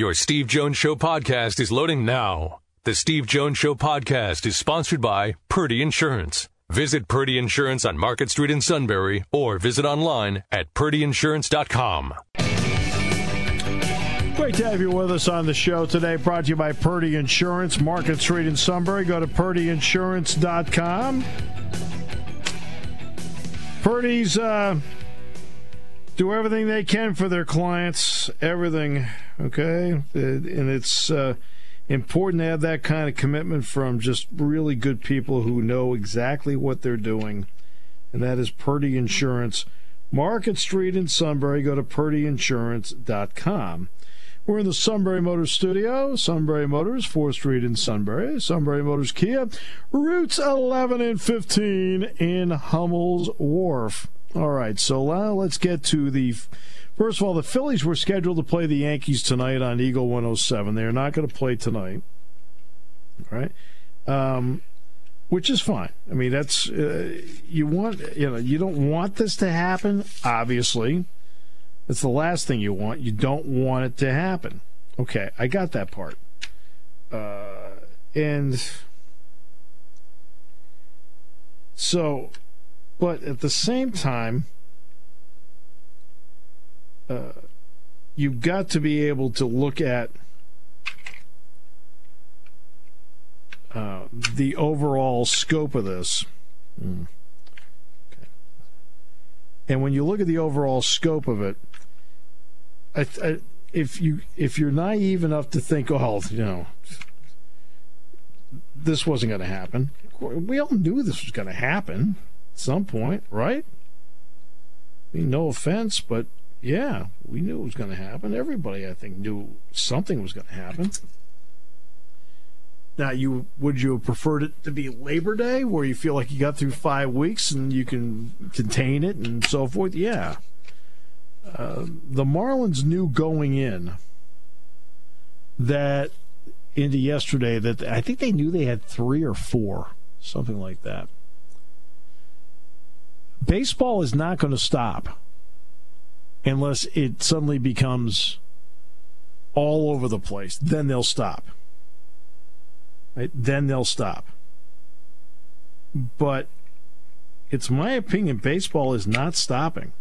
Your Steve Jones Show podcast is loading now. The Steve Jones Show podcast is sponsored by Purdy Insurance. Visit Purdy Insurance on Market Street in Sunbury or visit online at purdyinsurance.com. Great to have you with us on the show today. Brought to you by Purdy Insurance, Market Street in Sunbury. Go to purdyinsurance.com. Purdy's uh, do everything they can for their clients, everything, okay? And it's uh, important to have that kind of commitment from just really good people who know exactly what they're doing. And that is Purdy Insurance, Market Street in Sunbury. Go to purdyinsurance.com. We're in the Sunbury Motors studio. Sunbury Motors, 4th Street in Sunbury. Sunbury Motors Kia, routes 11 and 15 in Hummel's Wharf. All right, so now let's get to the. First of all, the Phillies were scheduled to play the Yankees tonight on Eagle 107. They are not going to play tonight. All right. Um, which is fine. I mean, that's uh, you want you know you don't want this to happen. Obviously, that's the last thing you want. You don't want it to happen. Okay, I got that part. Uh, and so, but at the same time, uh, you've got to be able to look at uh, the overall scope of this. Mm. Okay. And when you look at the overall scope of it, I, I, if you if you're naive enough to think, oh, you know, this wasn't going to happen. We all knew this was going to happen some point, right? I mean, no offense, but yeah, we knew it was going to happen. Everybody, I think, knew something was going to happen. Now, you would you have preferred it to be Labor Day, where you feel like you got through five weeks and you can contain it and so forth? Yeah. Uh, the Marlins knew going in that into yesterday that I think they knew they had three or four, something like that. Baseball is not going to stop unless it suddenly becomes all over the place. Then they'll stop. Right? Then they'll stop. But it's my opinion baseball is not stopping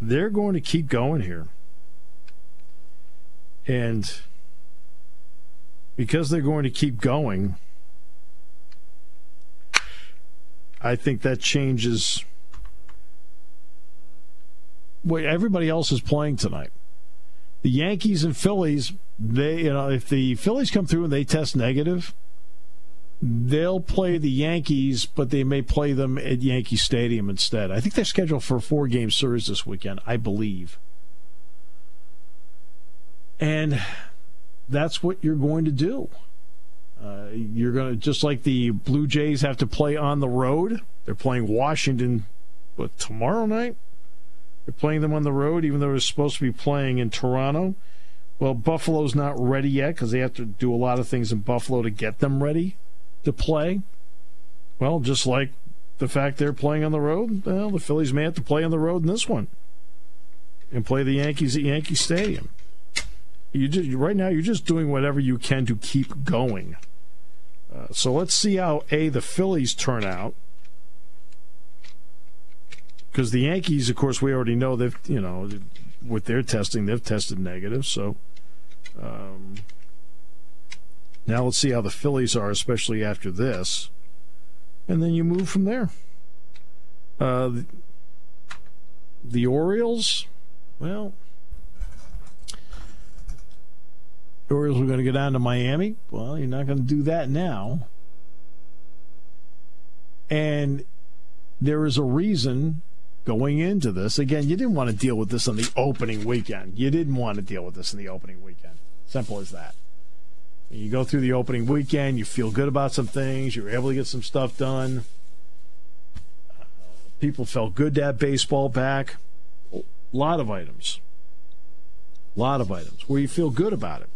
they're going to keep going here. And because they're going to keep going, I think that changes what everybody else is playing tonight. The Yankees and Phillies, they you know, if the Phillies come through and they test negative, they'll play the Yankees, but they may play them at Yankee Stadium instead. I think they're scheduled for a four game series this weekend, I believe. And that's what you're going to do. Uh, you're going to, just like the Blue Jays have to play on the road, they're playing Washington but tomorrow night? They're playing them on the road, even though they're supposed to be playing in Toronto. Well, Buffalo's not ready yet because they have to do a lot of things in Buffalo to get them ready to play. Well, just like the fact they're playing on the road, well, the Phillies may have to play on the road in this one and play the Yankees at Yankee Stadium. You just right now you're just doing whatever you can to keep going. Uh, so let's see how a the Phillies turn out because the Yankees, of course, we already know they've you know with their testing they've tested negative. So um, now let's see how the Phillies are, especially after this. And then you move from there. Uh, the, the Orioles, well, the Orioles are going to go down to Miami. Well, you're not going to do that now. And there is a reason going into this. Again, you didn't want to deal with this on the opening weekend. You didn't want to deal with this in the opening weekend. Simple as that. You go through the opening weekend, you feel good about some things, you're able to get some stuff done. People felt good to have baseball back. A lot of items. A lot of items where you feel good about it.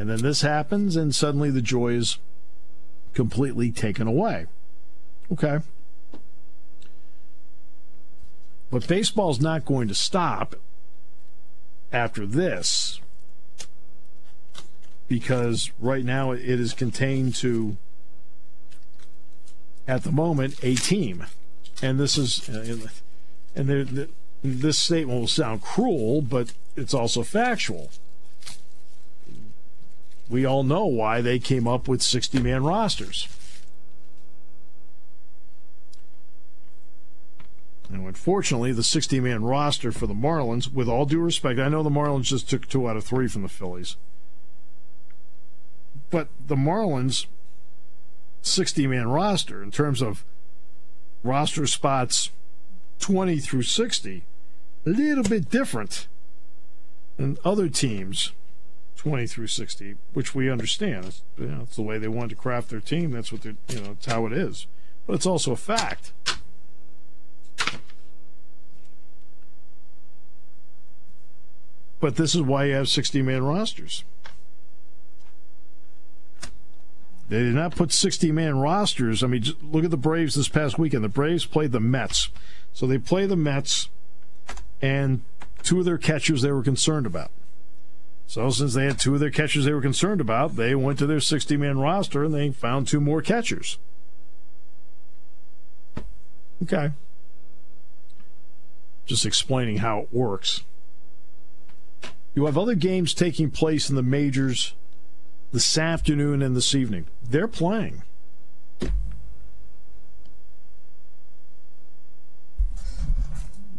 And then this happens, and suddenly the joy is completely taken away. Okay. But baseball's not going to stop after this because right now it is contained to, at the moment, a team. And this is, uh, and this statement will sound cruel, but it's also factual. We all know why they came up with 60 man rosters. Now, unfortunately, the 60 man roster for the Marlins, with all due respect, I know the Marlins just took two out of three from the Phillies. But the Marlins 60 man roster, in terms of roster spots 20 through 60, a little bit different than other teams 20 through 60, which we understand. It's, you know, it's the way they wanted to craft their team. That's what they're, you know, it's how it is. But it's also a fact. But this is why you have 60 man rosters. They did not put 60 man rosters. I mean, look at the Braves this past weekend. The Braves played the Mets. So they play the Mets and two of their catchers they were concerned about. So since they had two of their catchers they were concerned about, they went to their 60 man roster and they found two more catchers. Okay. Just explaining how it works. You have other games taking place in the majors this afternoon and this evening. They're playing.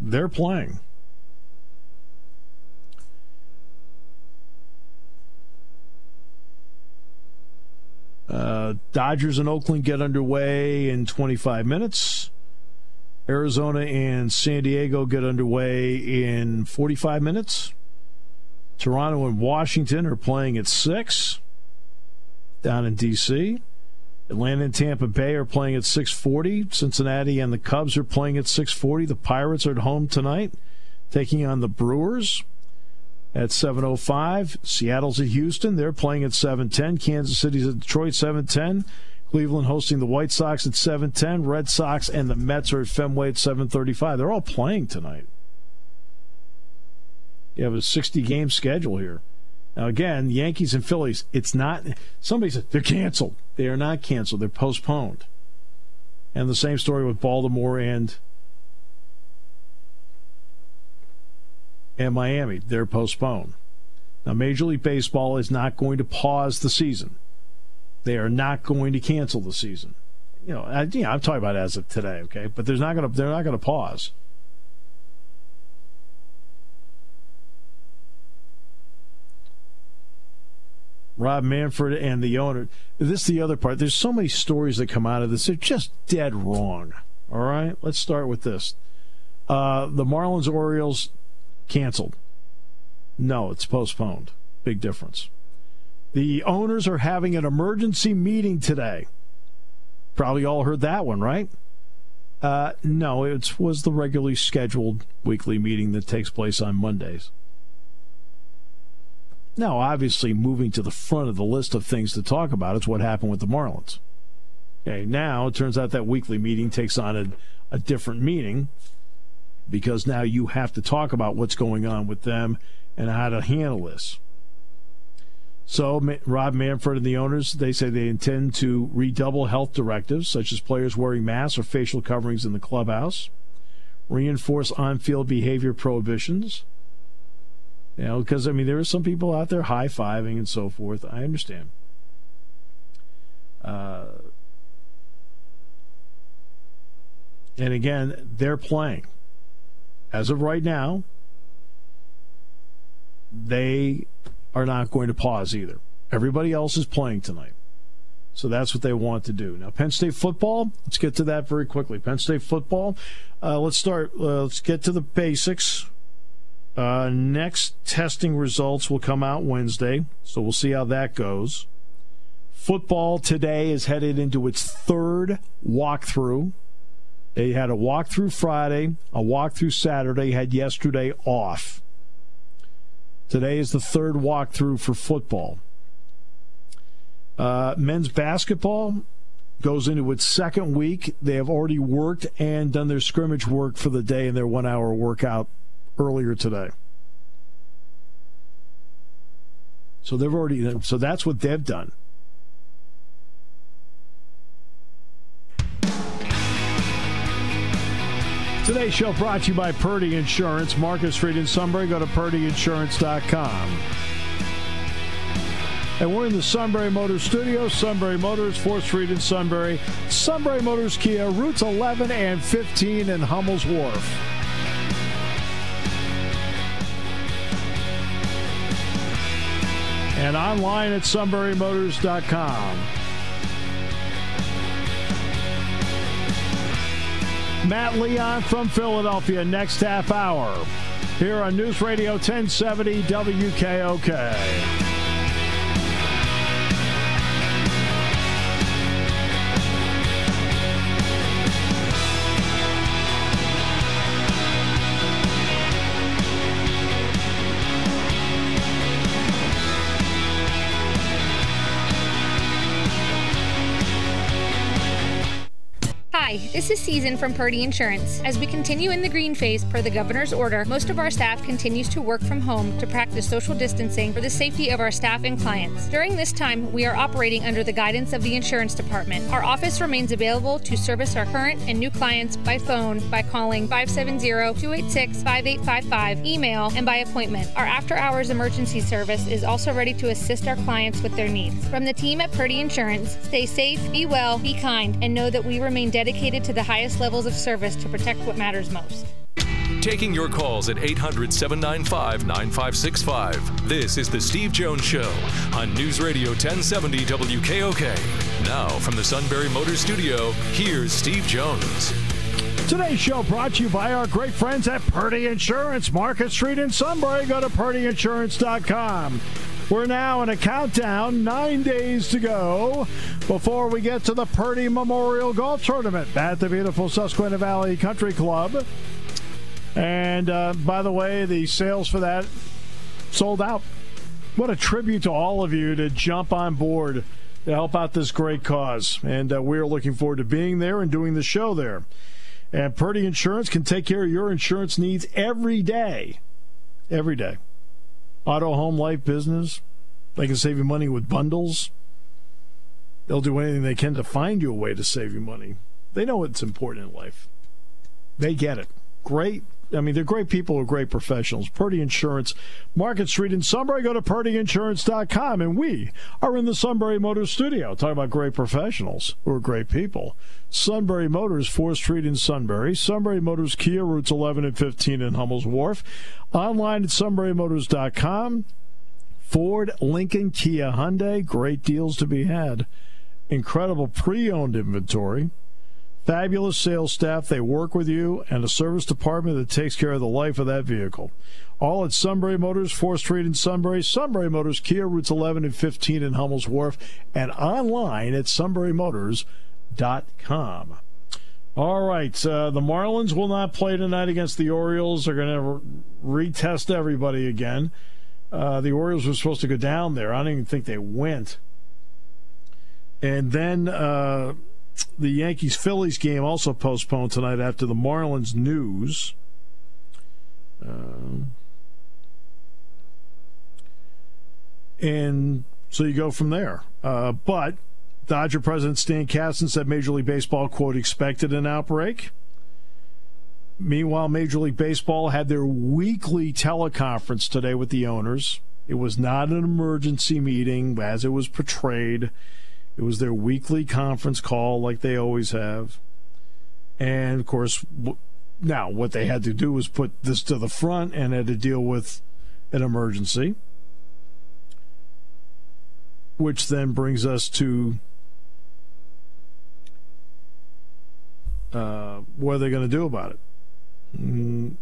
They're playing. Uh, Dodgers and Oakland get underway in 25 minutes. Arizona and San Diego get underway in 45 minutes. Toronto and Washington are playing at 6 down in D.C. Atlanta and Tampa Bay are playing at 6:40. Cincinnati and the Cubs are playing at 6:40. The Pirates are at home tonight, taking on the Brewers at 7:05. Seattle's at Houston. They're playing at 7:10. Kansas City's at Detroit 7:10. Cleveland hosting the White Sox at 7:10. Red Sox and the Mets are at Fenway at 7:35. They're all playing tonight. You have a 60 game schedule here. Now, again, Yankees and Phillies, it's not, somebody said they're canceled. They are not canceled, they're postponed. And the same story with Baltimore and and Miami. They're postponed. Now, Major League Baseball is not going to pause the season. They are not going to cancel the season. You know, know I'm talking about as of today, okay? But there's not going to they're not going to pause. Rob Manfred and the owner. This is the other part. There's so many stories that come out of this. They're just dead wrong. All right, let's start with this. Uh, the Marlins Orioles canceled. No, it's postponed. Big difference. The owners are having an emergency meeting today. Probably all heard that one, right? Uh, no, it was the regularly scheduled weekly meeting that takes place on Mondays. Now, obviously, moving to the front of the list of things to talk about is what happened with the Marlins. Okay, now it turns out that weekly meeting takes on a, a different meaning because now you have to talk about what's going on with them and how to handle this. So, Rob Manfred and the owners, they say they intend to redouble health directives, such as players wearing masks or facial coverings in the clubhouse, reinforce on field behavior prohibitions, you know, because I mean, there are some people out there high fiving and so forth. I understand. Uh, and again, they're playing. As of right now, they are not going to pause either. Everybody else is playing tonight. So that's what they want to do. Now, Penn State football, let's get to that very quickly. Penn State football, uh, let's start, uh, let's get to the basics. Uh, next testing results will come out Wednesday, so we'll see how that goes. Football today is headed into its third walkthrough. They had a walkthrough Friday, a walkthrough Saturday, had yesterday off. Today is the third walkthrough for football. Uh, men's basketball goes into its second week. They have already worked and done their scrimmage work for the day in their one hour workout earlier today. So they've already so that's what they've done. Today's show brought to you by Purdy Insurance, Market Street in Sunbury. Go to purdyinsurance.com. And we're in the Sunbury Motors studio. Sunbury Motors, 4th Street in Sunbury. Sunbury Motors Kia, routes 11 and 15 in Hummel's Wharf. And online at sunburymotors.com. Matt Leon from Philadelphia next half hour here on News Radio 1070 WKOK. Hi, this is Season from Purdy Insurance. As we continue in the green phase per the governor's order, most of our staff continues to work from home to practice social distancing for the safety of our staff and clients. During this time, we are operating under the guidance of the insurance department. Our office remains available to service our current and new clients by phone by calling 570-286-5855, email, and by appointment. Our after-hours emergency service is also ready to assist our clients with their needs. From the team at Purdy Insurance, stay safe, be well, be kind, and know that we remain dedicated to the highest levels of service to protect what matters most. Taking your calls at 800 795 9565. This is The Steve Jones Show on News Radio 1070 WKOK. Now, from the Sunbury Motor Studio, here's Steve Jones. Today's show brought to you by our great friends at Purdy Insurance, Market Street in Sunbury. Go to purdyinsurance.com. We're now in a countdown, nine days to go before we get to the Purdy Memorial Golf Tournament at the beautiful Susquehanna Valley Country Club. And uh, by the way, the sales for that sold out. What a tribute to all of you to jump on board to help out this great cause. And uh, we're looking forward to being there and doing the show there. And Purdy Insurance can take care of your insurance needs every day. Every day. Auto, home, life, business. They can save you money with bundles. They'll do anything they can to find you a way to save you money. They know it's important in life. They get it. Great. I mean, they're great people who are great professionals. Purdy Insurance, Market Street in Sunbury. Go to purdyinsurance.com. And we are in the Sunbury Motors studio. talking about great professionals who are great people. Sunbury Motors, 4th Street in Sunbury. Sunbury Motors Kia, routes 11 and 15 in Hummel's Wharf. Online at sunburymotors.com. Ford, Lincoln, Kia, Hyundai. Great deals to be had. Incredible pre owned inventory. Fabulous sales staff. They work with you and a service department that takes care of the life of that vehicle. All at Sunbury Motors, 4th Street in Sunbury. Sunbury Motors, Kia, routes 11 and 15 in Hummel's Wharf. And online at sunburymotors.com. All right. Uh, the Marlins will not play tonight against the Orioles. They're going to re- retest everybody again. Uh, the Orioles were supposed to go down there. I don't even think they went. And then uh, the Yankees Phillies game also postponed tonight after the Marlins news. Uh, and so you go from there. Uh, but Dodger President Stan Kasten said Major League Baseball, quote, expected an outbreak. Meanwhile, Major League Baseball had their weekly teleconference today with the owners. It was not an emergency meeting as it was portrayed. It was their weekly conference call, like they always have. And of course, now what they had to do was put this to the front and had to deal with an emergency. Which then brings us to uh, what are they going to do about it? Mm,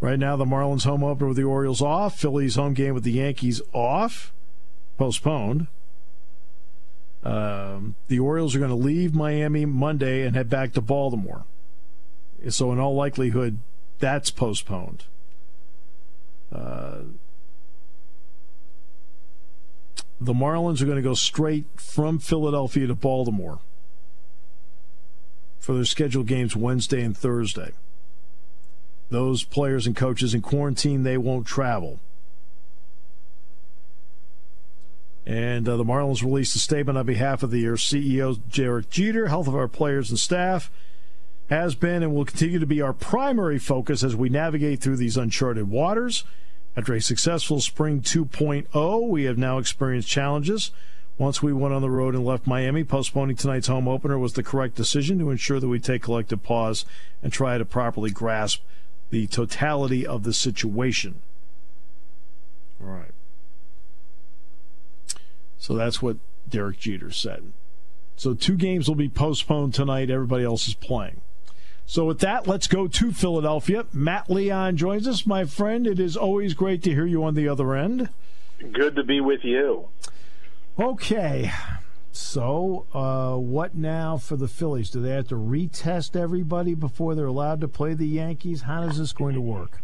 right now, the Marlins home opener with the Orioles off, Phillies home game with the Yankees off, postponed. Um, the Orioles are going to leave Miami Monday and head back to Baltimore. So, in all likelihood, that's postponed. Uh, the Marlins are going to go straight from Philadelphia to Baltimore for their scheduled games Wednesday and Thursday. Those players and coaches in quarantine, they won't travel. And uh, the Marlins released a statement on behalf of the CEO, Derek Jeter. Health of our players and staff has been and will continue to be our primary focus as we navigate through these uncharted waters. After a successful spring 2.0, we have now experienced challenges. Once we went on the road and left Miami, postponing tonight's home opener was the correct decision to ensure that we take collective pause and try to properly grasp the totality of the situation. All right. So that's what Derek Jeter said. So two games will be postponed tonight. Everybody else is playing. So with that, let's go to Philadelphia. Matt Leon joins us, my friend. It is always great to hear you on the other end. Good to be with you. Okay. So, uh, what now for the Phillies? Do they have to retest everybody before they're allowed to play the Yankees? How is this going to work?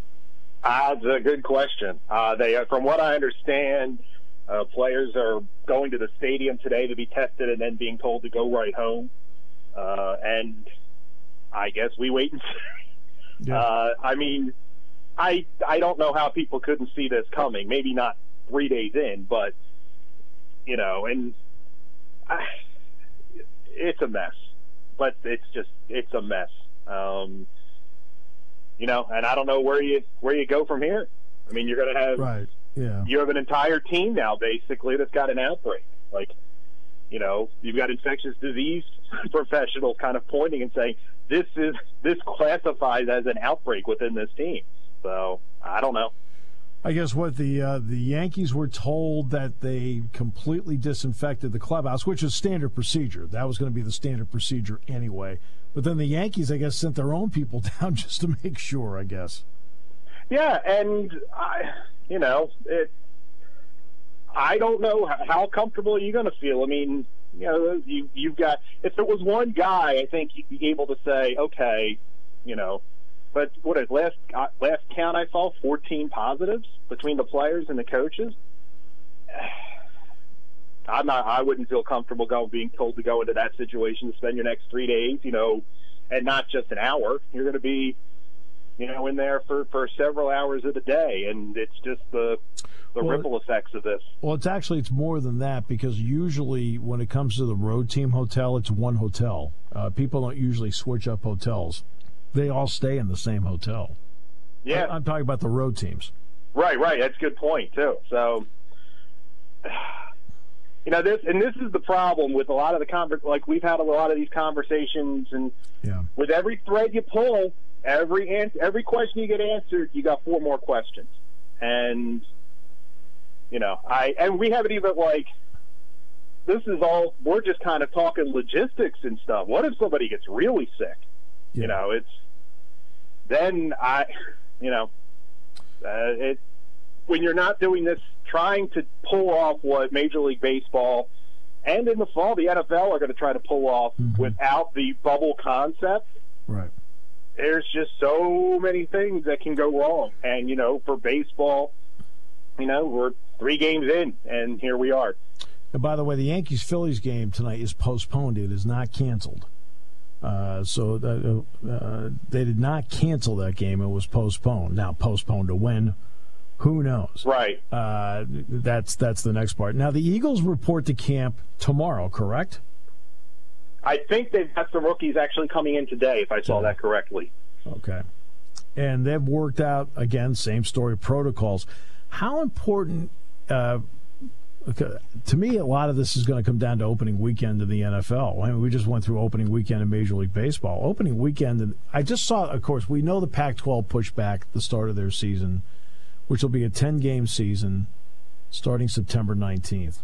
Uh, it's a good question. Uh, they, from what I understand, uh, players are going to the stadium today to be tested and then being told to go right home. Uh, and I guess we wait and see. Yeah. Uh, I mean, I I don't know how people couldn't see this coming. Maybe not three days in, but you know, and I, it's a mess. But it's just it's a mess. Um, you know, and I don't know where you where you go from here. I mean, you're going to have right. Yeah. You have an entire team now, basically, that's got an outbreak. Like, you know, you've got infectious disease professionals kind of pointing and saying this is this classifies as an outbreak within this team. So I don't know. I guess what the uh, the Yankees were told that they completely disinfected the clubhouse, which is standard procedure. That was going to be the standard procedure anyway. But then the Yankees, I guess, sent their own people down just to make sure. I guess. Yeah, and I, you know, it. I don't know how comfortable are you're going to feel. I mean, you know, you you've got if there was one guy, I think you'd be able to say, okay, you know, but what is last uh, last count I saw 14 positives between the players and the coaches. I'm not. I wouldn't feel comfortable going being told to go into that situation to spend your next three days, you know, and not just an hour. You're going to be, you know, in there for for several hours of the day, and it's just the the well, ripple effects of this. Well, it's actually it's more than that because usually when it comes to the road team hotel, it's one hotel. Uh, people don't usually switch up hotels; they all stay in the same hotel. Yeah, I, I'm talking about the road teams. Right, right. That's a good point too. So, you know, this and this is the problem with a lot of the conver- like we've had a lot of these conversations, and yeah. with every thread you pull, every an- every question you get answered, you got four more questions, and you know, I and we haven't even like this is all we're just kind of talking logistics and stuff. What if somebody gets really sick? Yeah. You know, it's then I, you know, uh, it when you're not doing this, trying to pull off what Major League Baseball and in the fall the NFL are going to try to pull off mm-hmm. without the bubble concept. Right. There's just so many things that can go wrong, and you know, for baseball, you know, we're three games in, and here we are. And by the way, the Yankees Phillies game tonight is postponed. It is not canceled. Uh, so uh, uh, they did not cancel that game. It was postponed. Now postponed to when? Who knows? Right. Uh, that's that's the next part. Now the Eagles report to camp tomorrow. Correct? I think they've got some rookies actually coming in today, if I saw that correctly. Okay. And they've worked out again, same story protocols. How important uh, to me, a lot of this is going to come down to opening weekend in the NFL. I mean, we just went through opening weekend in Major League Baseball. Opening weekend, I just saw, of course, we know the Pac 12 pushed back the start of their season, which will be a 10 game season starting September 19th.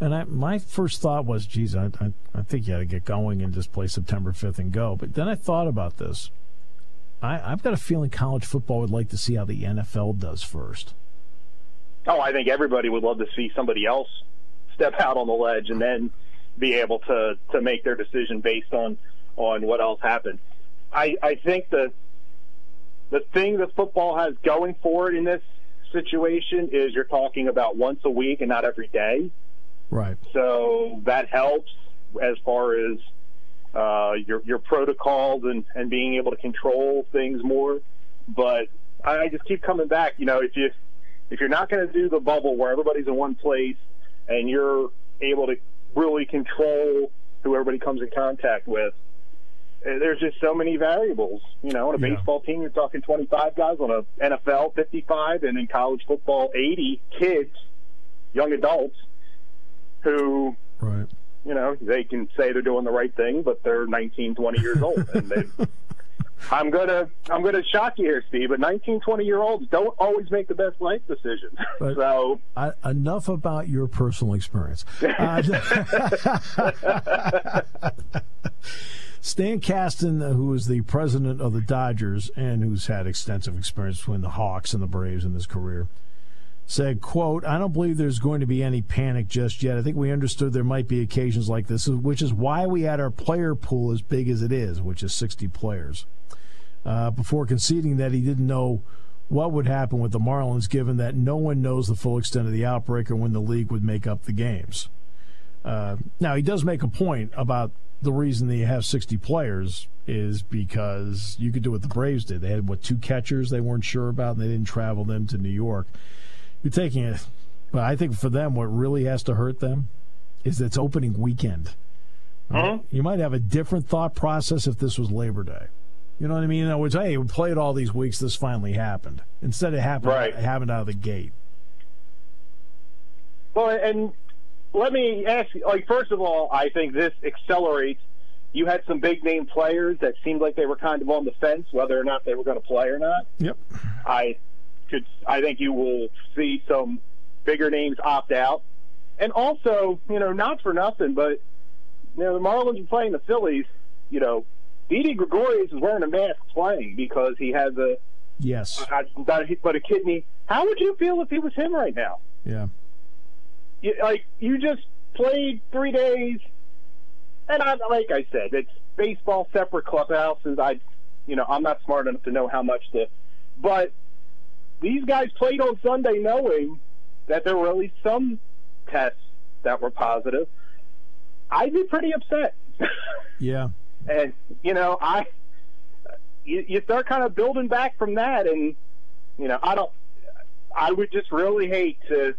And I, my first thought was, geez, I, I, I think you got to get going and just play September 5th and go. But then I thought about this. I, I've got a feeling college football would like to see how the NFL does first. Oh, I think everybody would love to see somebody else step out on the ledge and then be able to to make their decision based on on what else happened. I I think the the thing that football has going for it in this situation is you're talking about once a week and not every day. Right. So that helps as far as uh, your your protocols and and being able to control things more. But I just keep coming back. You know, if you if you're not going to do the bubble where everybody's in one place and you're able to really control who everybody comes in contact with. Uh, There's just so many variables. You know, on a Yeah. baseball team, you're talking 25 guys. On a NFL, 55, and in college football, 80 kids, young adults, who Right. you know, they can say they're doing the right thing, but they're 19, 20 years old. And they, I'm gonna, I'm gonna shock you here, Steve, but 19, 20 year olds don't always make the best life decisions. But- so, I, enough about your personal experience. Uh, Stan Kasten, who is the president of the Dodgers and who's had extensive experience between the Hawks and the Braves in his career, said, quote, I don't believe there's going to be any panic just yet. I think we understood there might be occasions like this, which is why we had our player pool as big as it is, which is 60 players, uh, before conceding that he didn't know what would happen with the Marlins, given that no one knows the full extent of the outbreak or when the league would make up the games. Uh, now, he does make a point about the reason that you have 60 players is because you could do what the Braves did. They had, what, two catchers they weren't sure about, and they didn't travel them to New York. You're taking it, but I think for them, what really has to hurt them is it's opening weekend. Mhm. You might have a different thought process if this was Labor Day. You know what I mean? In other words, hey, we played all these weeks. This finally happened. Instead, it happened. Right. It happened out of the gate. well, and let me ask you, like, first of all, I think this accelerates. You had some big name players that seemed like they were kind of on the fence whether or not they were going to play or not. Yep. I could I think you will see some bigger names opt out. And also, you know, not for nothing, but you know, the Marlins are playing the Phillies, you know, Didi Gregorius is wearing a mask playing because he has a Yes. but a kidney. How would you feel if he was him right now? Yeah. You, like you just played three days, and I, like I said, it's baseball, separate clubhouses. I, you know, I'm not smart enough to know how much to, but these guys played on Sunday knowing that there were at least some tests that were positive. I'd be pretty upset, Yeah. and you know, I, you, you start kind of building back from that, and you know, I don't. I would just really hate to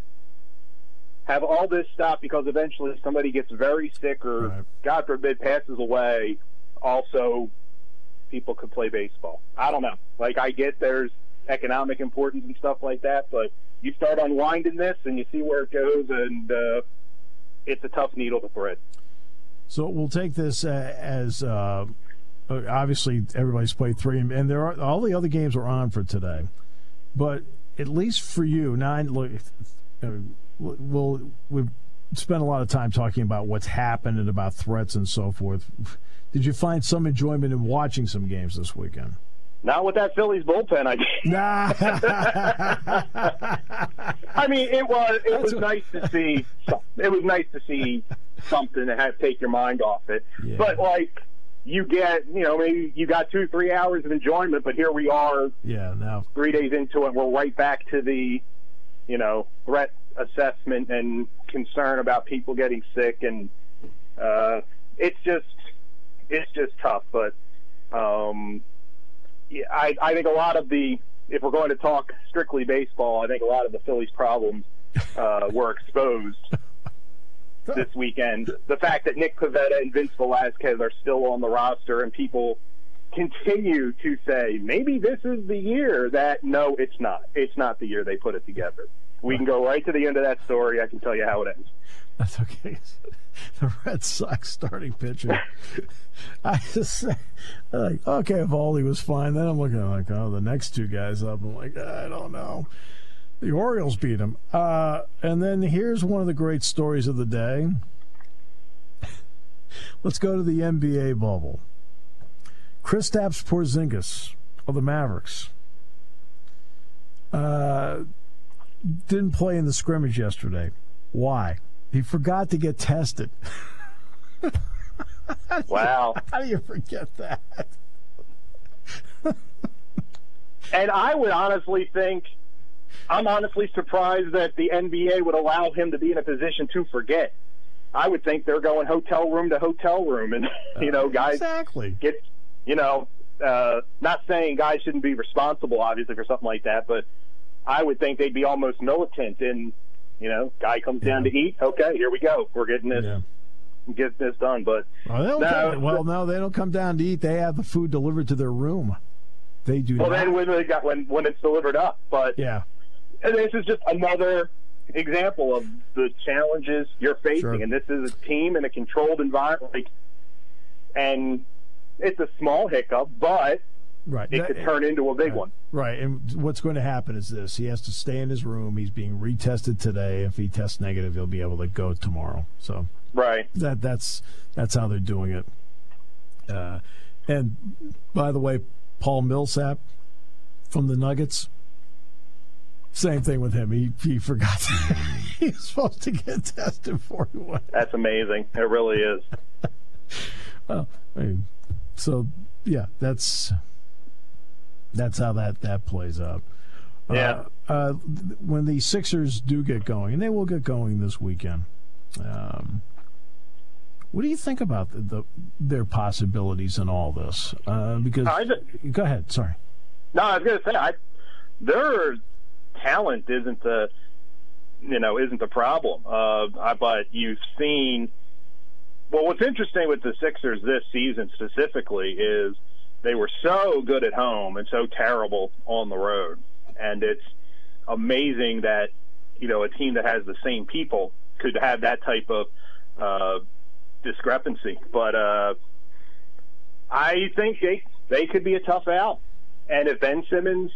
have all this stop because eventually somebody gets very sick or, Right. God forbid, passes away. Also, people could play baseball. I don't know. Like, I get there's economic importance and stuff like that, but you start unwinding this and you see where it goes, and uh, it's a tough needle to thread. So we'll take this uh, as uh, obviously everybody's played three, and, there are all the other games are on for today. But at least for you, I look, uh, we'll we've spent a lot of time talking about what's happened and about threats and so forth. Did you find some enjoyment in watching some games this weekend? Not with that Phillies bullpen, I Nah. I mean, it was it was nice to see. It was nice to see something to have take your mind off it. Yeah. But like, you get you know maybe you got two three hours of enjoyment, but here we are yeah. Now three days into it. We're right back to the you know threat assessment and concern about people getting sick, and uh, it's just it's just tough. But um, I, I think a lot of the, if we're going to talk strictly baseball, I think a lot of the Phillies' problems uh, were exposed this weekend. The fact that Nick Pivetta and Vince Velasquez are still on the roster and people continue to say, maybe this is the year that, no, it's not. It's not the year they put it together. We can go right to the end of that story. I can tell you how it ends. That's okay. The Red Sox starting pitcher. I just say, like, okay, Eovaldi was fine. Then I'm looking like, oh, the next two guys up. I'm like, I don't know. The Orioles beat him. Uh, and then here's one of the great stories of the day. Let's go to the NBA bubble. Kristaps Porzingis of the Mavericks uh, didn't play in the scrimmage yesterday. Why? He forgot to get tested. Wow. How do you forget that? And I would honestly think, I'm honestly surprised that the NBA would allow him to be in a position to forget. I would think they're going hotel room to hotel room, and you know, guys Exactly. get, you know, uh, not saying guys shouldn't be responsible, obviously, for something like that, but I would think they'd be almost militant in You know, guy comes down to eat. Okay, here we go. We're getting this. Yeah. Get this done, but Well, they don't No. come, well, no, they don't come down to eat. They have the food delivered to their room. They do well, not. then when they got when when it's delivered up. But yeah, and this is just another example of the challenges you're facing, Sure. and this is a team in a controlled environment. Like, and it's a small hiccup, but right. it That- could turn into a big one. Right, and what's going to happen is this: he has to stay in his room. He's being retested today. If he tests negative, he'll be able to go tomorrow. So Right. that that's that's how they're doing it. Uh, and by the way, Paul Millsap from the Nuggets. Same thing with him. He he forgot he was supposed to get tested for went. That's amazing. It really is. Well, I mean, so yeah, that's that's how that that plays out. Yeah. Uh, uh, when the Sixers do get going, and they will get going this weekend. Um, what do you think about the, the their possibilities in all this? Uh, because I just, go ahead. Sorry. no, I was going to say, I, their talent isn't the, you know, isn't the problem. Uh, I, but you've seen. Well, what's interesting with the Sixers this season specifically is they were so good at home and so terrible on the road, and it's amazing that you know a team that has the same people could have that type of uh, discrepancy. But uh, I think they they could be a tough out. And if Ben Simmons,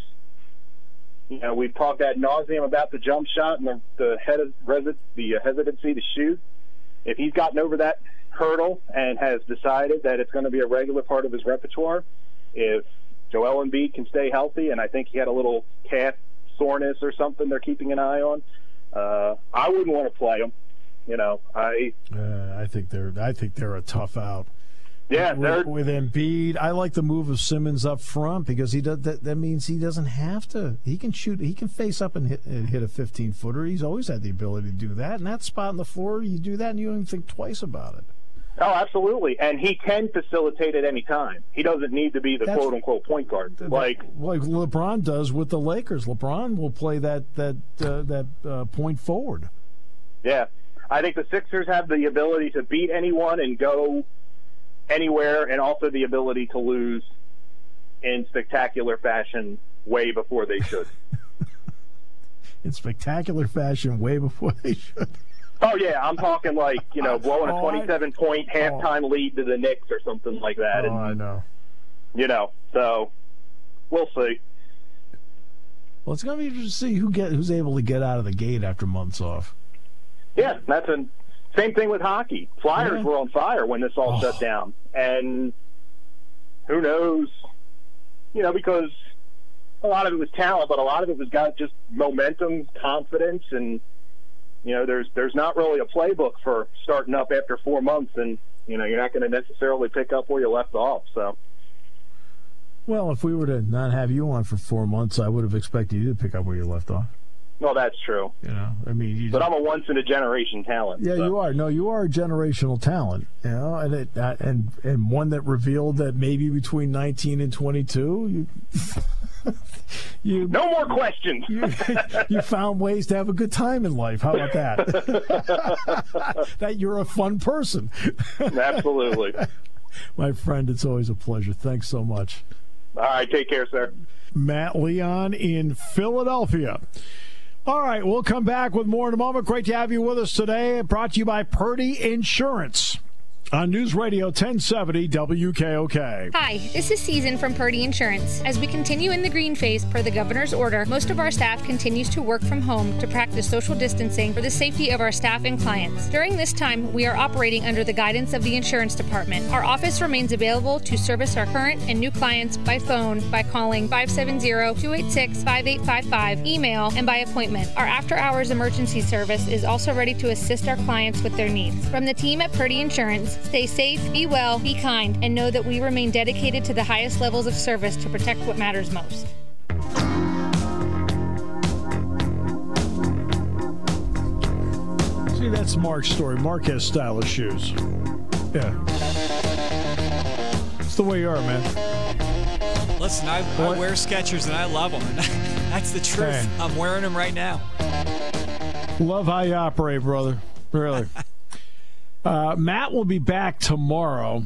you know, we've talked ad nauseum about the jump shot and the the, head of, resi- the hesitancy to shoot. If he's gotten over that hurdle and has decided that it's going to be a regular part of his repertoire, if Joel Embiid can stay healthy, and I think he had a little calf soreness or something they're keeping an eye on, uh, I wouldn't want to play him. You know, I Uh, I think they're I think they're a tough out. yeah, they're with, with Embiid, I like the move of Simmons up front because he does that. That means he doesn't have to. He can shoot. He can face up and hit, and hit a 15 footer. He's always had the ability to do that. And that spot on the floor, you do that, and you don't even think twice about it. Oh, absolutely. And he can facilitate at any time. He doesn't need to be the That's- quote unquote point guard. Like, like LeBron does with the Lakers. LeBron will play that that uh, that uh, point forward. yeah. I think the Sixers have the ability to beat anyone and go anywhere and also the ability to lose in spectacular fashion way before they should. in spectacular fashion, way before they should. oh yeah, I'm talking like, you know, blowing a Oh, 27 point halftime lead to the Knicks or something like that. Oh, I know. you know, so we'll see. Well, it's going to be interesting to see who get who's able to get out of the gate after months off. Yeah, that's a same thing with hockey. Flyers Yeah. were on fire when this all Oh. shut down, and who knows? You know, because a lot of it was talent, but a lot of it was got just momentum, confidence, and you know, there's there's not really a playbook for starting up after four months, and you know, you're not going to necessarily pick up where you left off. So Well, if we were to not have you on for four months, I would have expected you to pick up where you left off. Well, that's true. You know, I mean, you But I'm a once in a generation talent. yeah, so. you are. No, you are a generational talent. You know, and it, uh, and and one that revealed that maybe between 19 and 22, you you No more questions. you, you found ways to have a good time in life. How about that? that you're a fun person. Absolutely. My friend, it's always a pleasure. Thanks so much. All right, take care, sir. Matt Leon in Philadelphia. All right, we'll come back with more in a moment. Great to have you with us today. Brought to you by Purdy Insurance on News Radio 1070 WKOK. Hi, this is Season from Purdy Insurance. As we continue in the green phase per the governor's order, most of our staff continues to work from home to practice social distancing for the safety of our staff and clients. During this time, we are operating under the guidance of the insurance department. Our office remains available to service our current and new clients by phone by calling 570-286-5855, email, and by appointment. Our after-hours emergency service is also ready to assist our clients with their needs. From the team at Purdy Insurance, stay safe, be well, be kind, and know that we remain dedicated to the highest levels of service to protect what matters most. See, that's Mark's story. Mark has stylish shoes. Yeah. It's the way you are, man. Listen, I, I wear Skechers and I love them. That's the truth. Hey. I'm wearing them right now. Love how you operate, brother. Really. uh, Matt will be back tomorrow.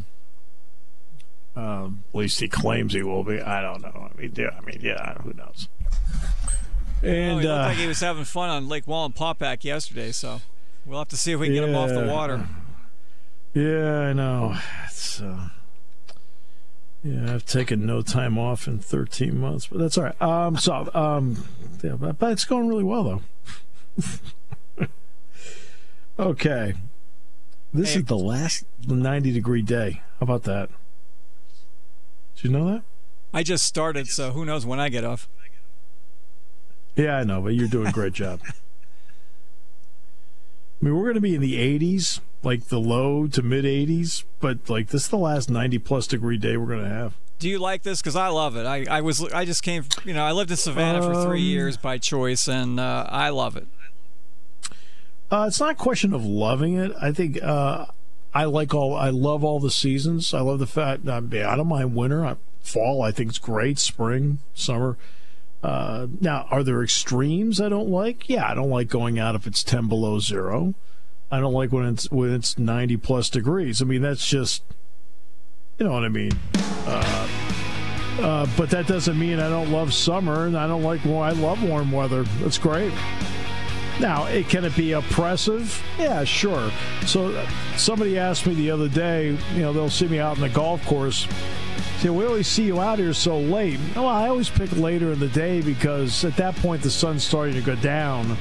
Um, at least he claims he will be. I don't know. I mean, yeah, I mean, yeah, who knows? And oh, he looked uh, like he was having fun on Lake Wallenpaupack yesterday, so we'll have to see if we can yeah, get him off the water. Yeah, I know. It's, uh, yeah, I've taken no time off in 13 months, but that's all right. Um, so, um, yeah, but, but it's going really well though. okay, this hey, is the last 90 degree day. How about that? Did you know that? I just started, so who knows when I get off. Yeah, I know, but you're doing a great job. I mean, we're going to be in the 80s, like the low to mid 80s, but like this is the last 90 plus degree day we're going to have. Do you like this? Because I love it. I, I was I just came. You know, I lived in Savannah um, for three um, years by choice, and uh, I love it. Uh, it's not a question of loving it. I think uh, I like all. I love all the seasons. I love the fact. I don't mind winter, I, fall. I think it's great. Spring, summer. Uh, now, are there extremes I don't like? Yeah, I don't like going out if it's 10 below zero. I don't like when it's when it's 90 plus degrees. I mean, that's just, you know what I mean. Uh, uh, but that doesn't mean I don't love summer and I don't like. Well, I love warm weather. That's great. Now, it can it be oppressive? Yeah, sure. So, uh, somebody asked me the other day. You know, they'll see me out in the golf course Say, we always see you out here so late. Well, I always pick later in the day because at that point the sun's starting to go down.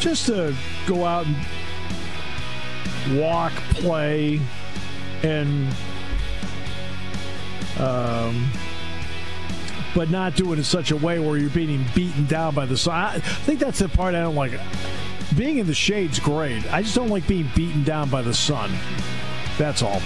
Just to go out and walk, play, and um, but not do it in such a way where you're being beaten down by the sun. I think that's the part I don't like. Being in the shade's great. I just don't like being beaten down by the sun. That's all.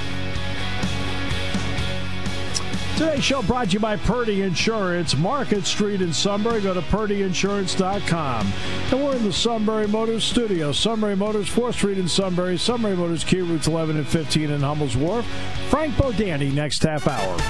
Today's show brought to you by Purdy Insurance, Market Street in Sunbury. Go to purdyinsurance.com. And we're in the Sunbury Motors studio. Sunbury Motors, 4th Street in Sunbury. Sunbury Motors, Key Routes 11 and 15 in Hummel's Wharf. Frank Bodani next half hour.